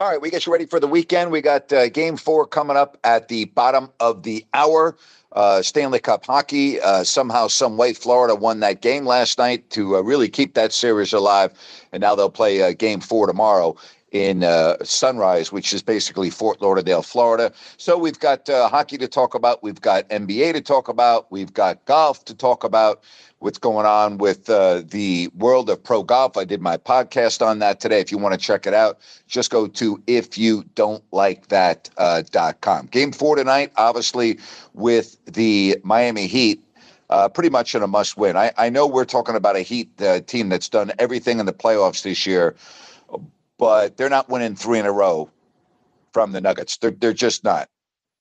All right, we get you ready for the weekend. We got uh, game four coming up at the bottom of the hour. Uh, Stanley Cup hockey. Uh, somehow, some way, Florida won that game last night to uh, really keep that series alive, and now they'll play uh, game four tomorrow in uh, Sunrise, which is basically Fort Lauderdale, Florida. So we've got uh, hockey to talk about. We've got NBA to talk about. We've got golf to talk about. What's going on with uh, the world of pro golf? I did my podcast on that today. If you want to check it out, just go to if you don't like that uh. Game four tonight, obviously with the Miami Heat. Uh, pretty much in a must win. I, I know we're talking about a Heat uh, team that's done everything in the playoffs this year but they're not winning three in a row from the Nuggets. They're they're just not.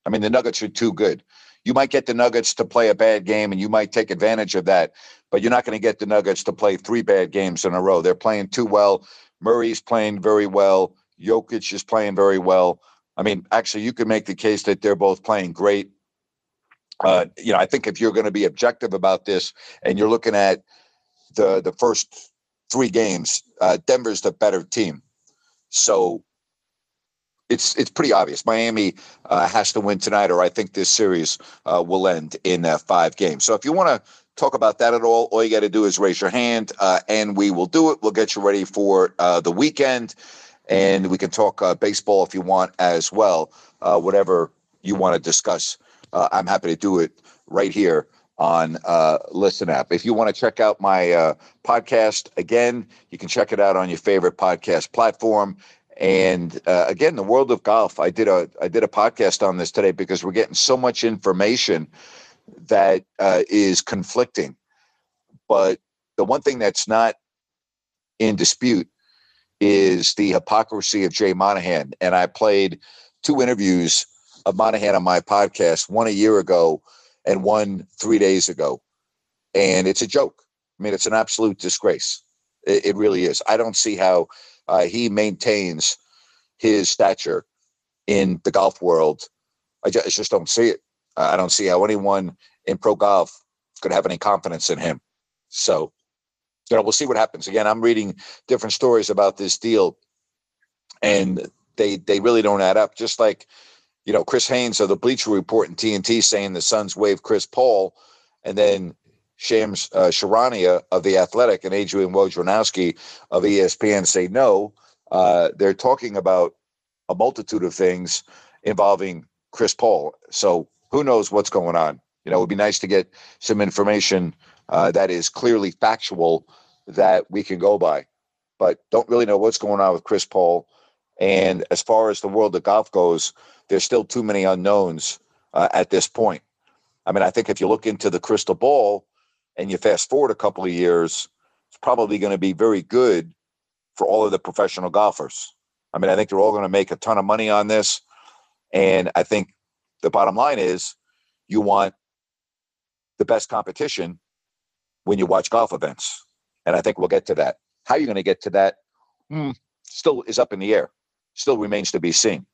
I mean, the Nuggets are too good. You might get the Nuggets to play a bad game, and you might take advantage of that, but you're not going to get the Nuggets to play three bad games in a row. They're playing too well. Murray's playing very well. Jokic is playing very well. I mean, actually, you could make the case that they're both playing great. Uh, you know, I think if you're going to be objective about this, and you're looking at the the first three games, uh, Denver's the better team. So it's it's pretty obvious. Miami uh, has to win tonight, or I think this series uh, will end in uh, five games. So if you want to talk about that at all, all you got to do is raise your hand, uh, and we will do it. We'll get you ready for uh, the weekend, and we can talk uh, baseball if you want as well. whatever you want to discuss, I'm happy to do it right here on uh, Listen app. If you want to check out my uh, podcast again, you can check it out on your favorite podcast platform. And uh, again, the world of golf. I did a I did a podcast on this today because we're getting so much information that uh, is conflicting. But the one thing that's not in dispute is the hypocrisy of Jay Monahan. And I played two interviews of Monahan on my podcast, one a year ago and one three days ago. And it's a joke. I mean, it's an absolute disgrace. It, it really is. I don't see how uh, he maintains his stature in the golf world. I just, I just don't see it. I don't see how anyone in pro golf could have any confidence in him. So, you know, we'll see what happens. Again, I'm reading different stories about this deal, and they they really don't add up. Just like you know, Chris Haynes of the Bleacher Report and TNT saying the Suns waive Chris Paul, and then Shams uh, Charania of the Athletic and Adrian Wojnarowski of ESPN say no. Uh, they're talking about a multitude of things involving Chris Paul. So who knows what's going on? You know, it would be nice to get some information uh, that is clearly factual that we can go by, but don't really know what's going on with Chris Paul. And as far as the world of golf goes, there's still too many unknowns uh, at this point. I mean, I think if you look into the crystal ball and you fast forward a couple of years, it's probably going to be very good for all of the professional golfers. I mean, I think they're all going to make a ton of money on this. And I think the bottom line is you want the best competition when you watch golf events. And I think we'll get to that. How you're going to get to that hmm, still is up in the air, still remains to be seen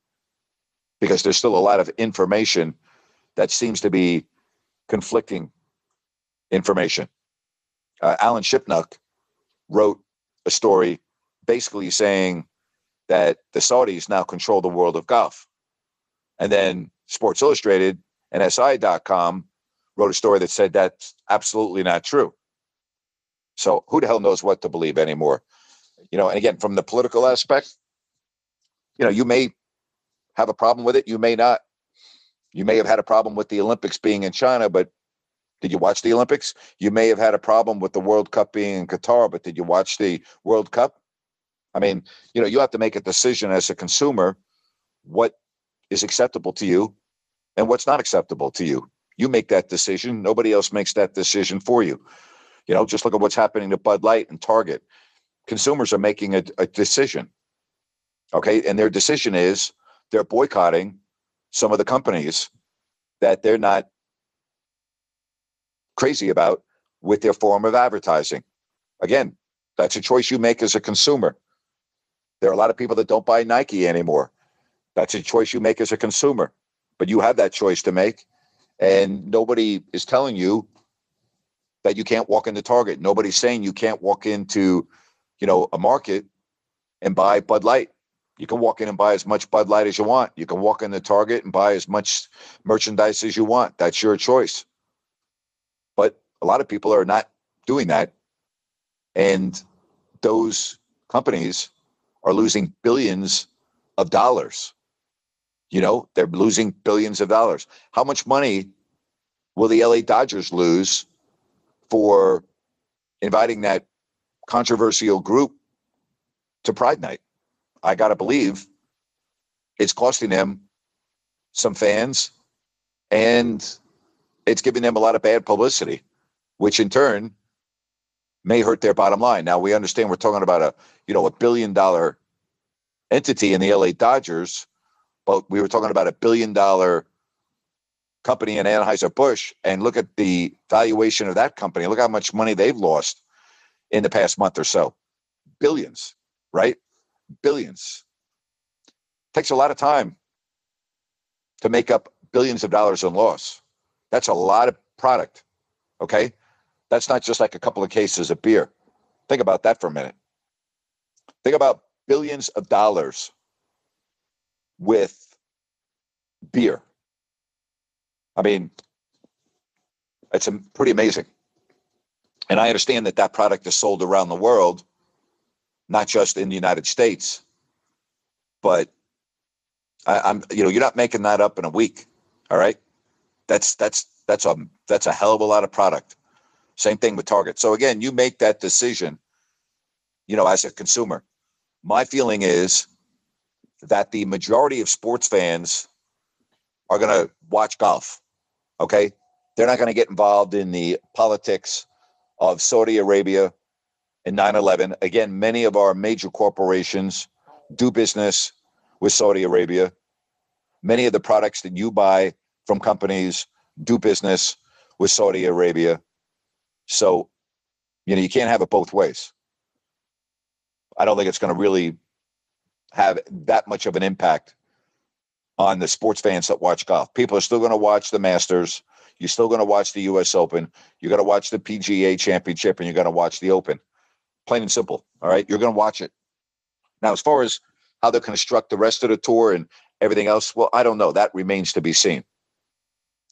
because there's still a lot of information that seems to be conflicting information. Uh, Alan Shipnuck wrote a story basically saying that the Saudis now control the world of golf. And then Sports Illustrated and SI.com wrote a story that said that's absolutely not true. So who the hell knows what to believe anymore? You know, and again, from the political aspect, you know, you may have a problem with it. You may not. You may have had a problem with the Olympics being in China, but did you watch the Olympics? You may have had a problem with the World Cup being in Qatar, but did you watch the World Cup? I mean, you know, you have to make a decision as a consumer what is acceptable to you and what's not acceptable to you. You make that decision. Nobody else makes that decision for you. You know, just look at what's happening to Bud Light and Target. Consumers are making a, a decision. Okay. And their decision is they're boycotting some of the companies that they're not crazy about with their form of advertising. Again, that's a choice you make as a consumer. There are a lot of people that don't buy Nike anymore. That's a choice you make as a consumer, but you have that choice to make. And nobody is telling you that you can't walk into Target. Nobody's saying you can't walk into, you know, a market and buy Bud Light You can walk in and buy as much Bud Light as you want. You can walk in the Target and buy as much merchandise as you want. That's your choice. But a lot of people are not doing that. And those companies are losing billions of dollars. You know, they're losing billions of dollars. How much money will the LA Dodgers lose for inviting that controversial group to Pride Night? I got to believe it's costing them some fans and it's giving them a lot of bad publicity, which in turn may hurt their bottom line. Now we understand we're talking about a, you know, a billion dollar entity in the LA Dodgers, but we were talking about a billion dollar company in Anheuser-Busch and look at the valuation of that company. Look how much money they've lost in the past month or so. Billions, right? Billions. Takes a lot of time to make up billions of dollars in loss. That's a lot of product. Okay. That's not just like a couple of cases of beer. Think about that for a minute. Think about billions of dollars with beer. I mean, it's pretty amazing. And I understand that that product is sold around the world, not just in the United States. But I, am you know, you're not making that up in a week. All right. That's that's that's a that's a hell of a lot of product. Same thing with Target. So again, you make that decision, you know, as a consumer. My feeling is that the majority of sports fans are going to watch golf. Okay. They're not going to get involved in the politics of Saudi Arabia and 9 11. Again, many of our major corporations do business with Saudi Arabia. Many of the products that you buy from companies do business with Saudi Arabia. So, you know, you can't have it both ways. I don't think it's going to really have that much of an impact on the sports fans that watch golf. People are still going to watch the Masters. You're still going to watch the U.S. Open. You're going to watch the PGA Championship, and you're going to watch the Open. Plain and simple. All right, you're going to watch it. Now, as far as how they're construct the rest of the tour and everything else, well, I don't know. That remains to be seen.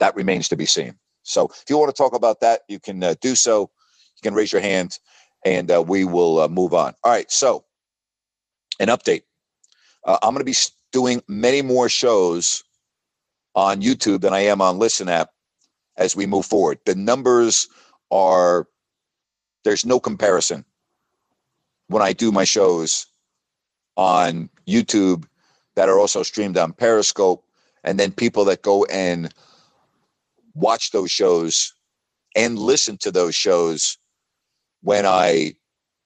That remains to be seen. So if you want to talk about that, you can uh, do so. You can raise your hand and uh, we will uh, move on. All right. So, an update. Uh, I'm going to be doing many more shows on YouTube than I am on Listen App as we move forward. The numbers are, there's no comparison when I do my shows on YouTube that are also streamed on Periscope, and then people that go and watch those shows and listen to those shows when I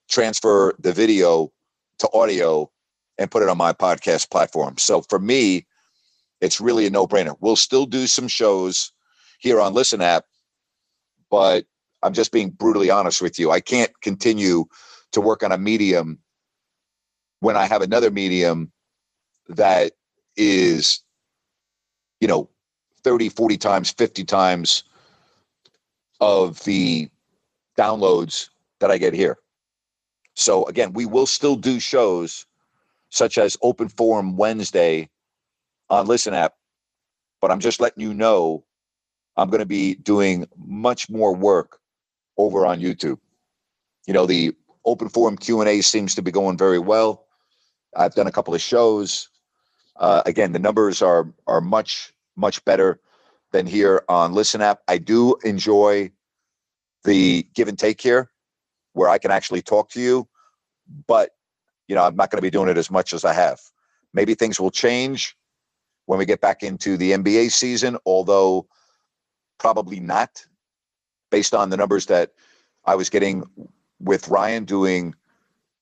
transfer the video to audio and put it on my podcast platform. So for me, it's really a no brainer. We'll still do some shows here on Listen App, but I'm just being brutally honest with you. I can't continue to work on a medium when I have another medium that is, you know, 30, 40 times, 50 times of the downloads that I get here. So again, we will still do shows such as Open Forum Wednesday on Listen app, but I'm just letting you know I'm going to be doing much more work over on YouTube. You know, the Open Forum Q&A seems to be going very well. I've done a couple of shows. Uh, again, the numbers are are much much better than here on Listen app. I do enjoy the give and take here where I can actually talk to you, but you know, I'm not going to be doing it as much as I have. Maybe things will change when we get back into the NBA season, although probably not based on the numbers that I was getting with Ryan doing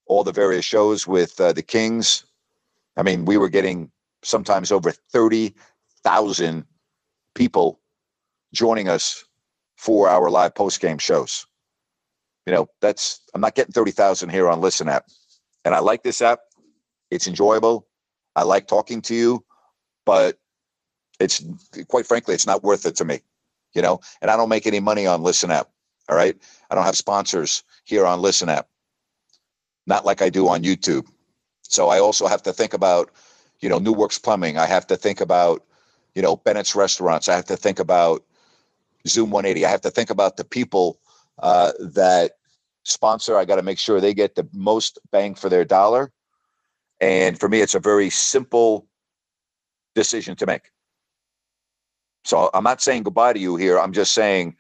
all the various shows with uh, the Kings. I mean, we were getting sometimes over 30,000 people joining us for our live post game shows. You know, that's I'm not getting 30,000 here on Listen app. And I like this app. It's enjoyable. I like talking to you, but it's quite frankly, it's not worth it to me, you know, and I don't make any money on Listen app. All right. I don't have sponsors here on Listen app. Not like I do on YouTube. So I also have to think about, you know, New Works Plumbing. I have to think about, you know, Bennett's Restaurants. I have to think about Zoom 180. I have to think about the people uh, that sponsor. I got to make sure they get the most bang for their dollar. And for me, it's a very simple decision to make. So I'm not saying goodbye to you here. I'm just saying,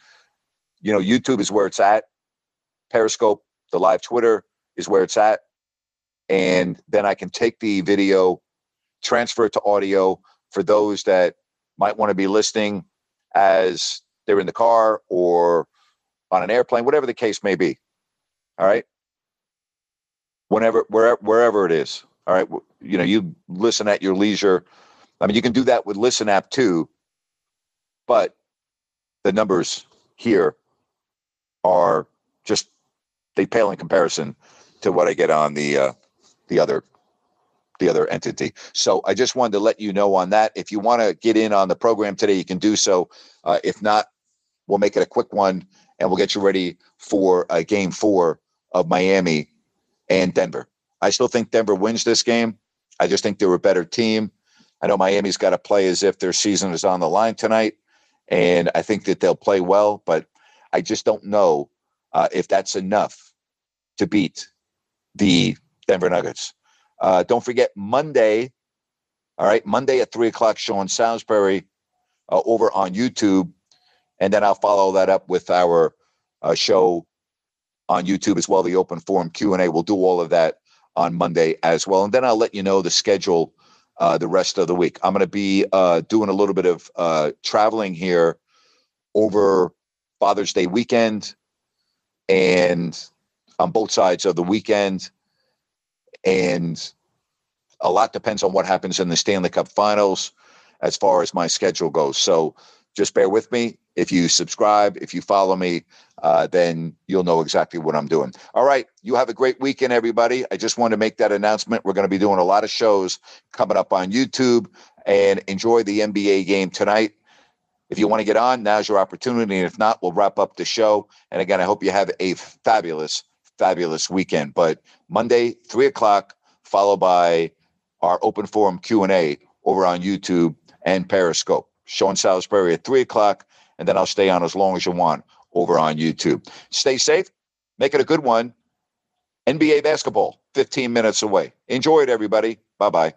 you know, YouTube is where it's at. Periscope, the live Twitter is where it's at. And then I can take the video, transfer it to audio for those that might want to be listening as they're in the car or on an airplane, whatever the case may be. All right. Whenever, wherever, wherever it is. All right. You know, you listen at your leisure. I mean, you can do that with Listen app too, but the numbers here are just they pale in comparison to what I get on the uh, the other the other entity. So I just wanted to let you know on that. If you want to get in on the program today, you can do so. Uh, if not, we'll make it a quick one and we'll get you ready for uh, game four of Miami and Denver. I still think Denver wins this game. I just think they're a better team. I know Miami's got to play as if their season is on the line tonight, and I think that they'll play well, but I just don't know uh, if that's enough to beat the Denver Nuggets. Uh, don't forget Monday. All right, Monday at three o'clock, Sean Salisbury uh, over on YouTube, and then I'll follow that up with our uh, show on YouTube as well. The open forum Q and A. We'll do all of that on Monday as well, and then I'll let you know the schedule uh, the rest of the week. I'm going to be uh, doing a little bit of traveling here over Father's Day weekend and on both sides of the weekend. And a lot depends on what happens in the Stanley Cup finals as far as my schedule goes. So just bear with me. If you subscribe, if you follow me, uh, then you'll know exactly what I'm doing. All right. You have a great weekend, everybody. I just want to make that announcement. We're going to be doing a lot of shows coming up on YouTube and enjoy the NBA game tonight. If you want to get on, now's your opportunity. And if not, we'll wrap up the show. And again, I hope you have a fabulous, fabulous weekend. But Monday, three o'clock, followed by our open forum Q and A over on YouTube and Periscope. Sean Salisbury at three o'clock, and then I'll stay on as long as you want over on YouTube. Stay safe. Make it a good one. NBA basketball, 15 minutes away. Enjoy it, everybody. Bye bye.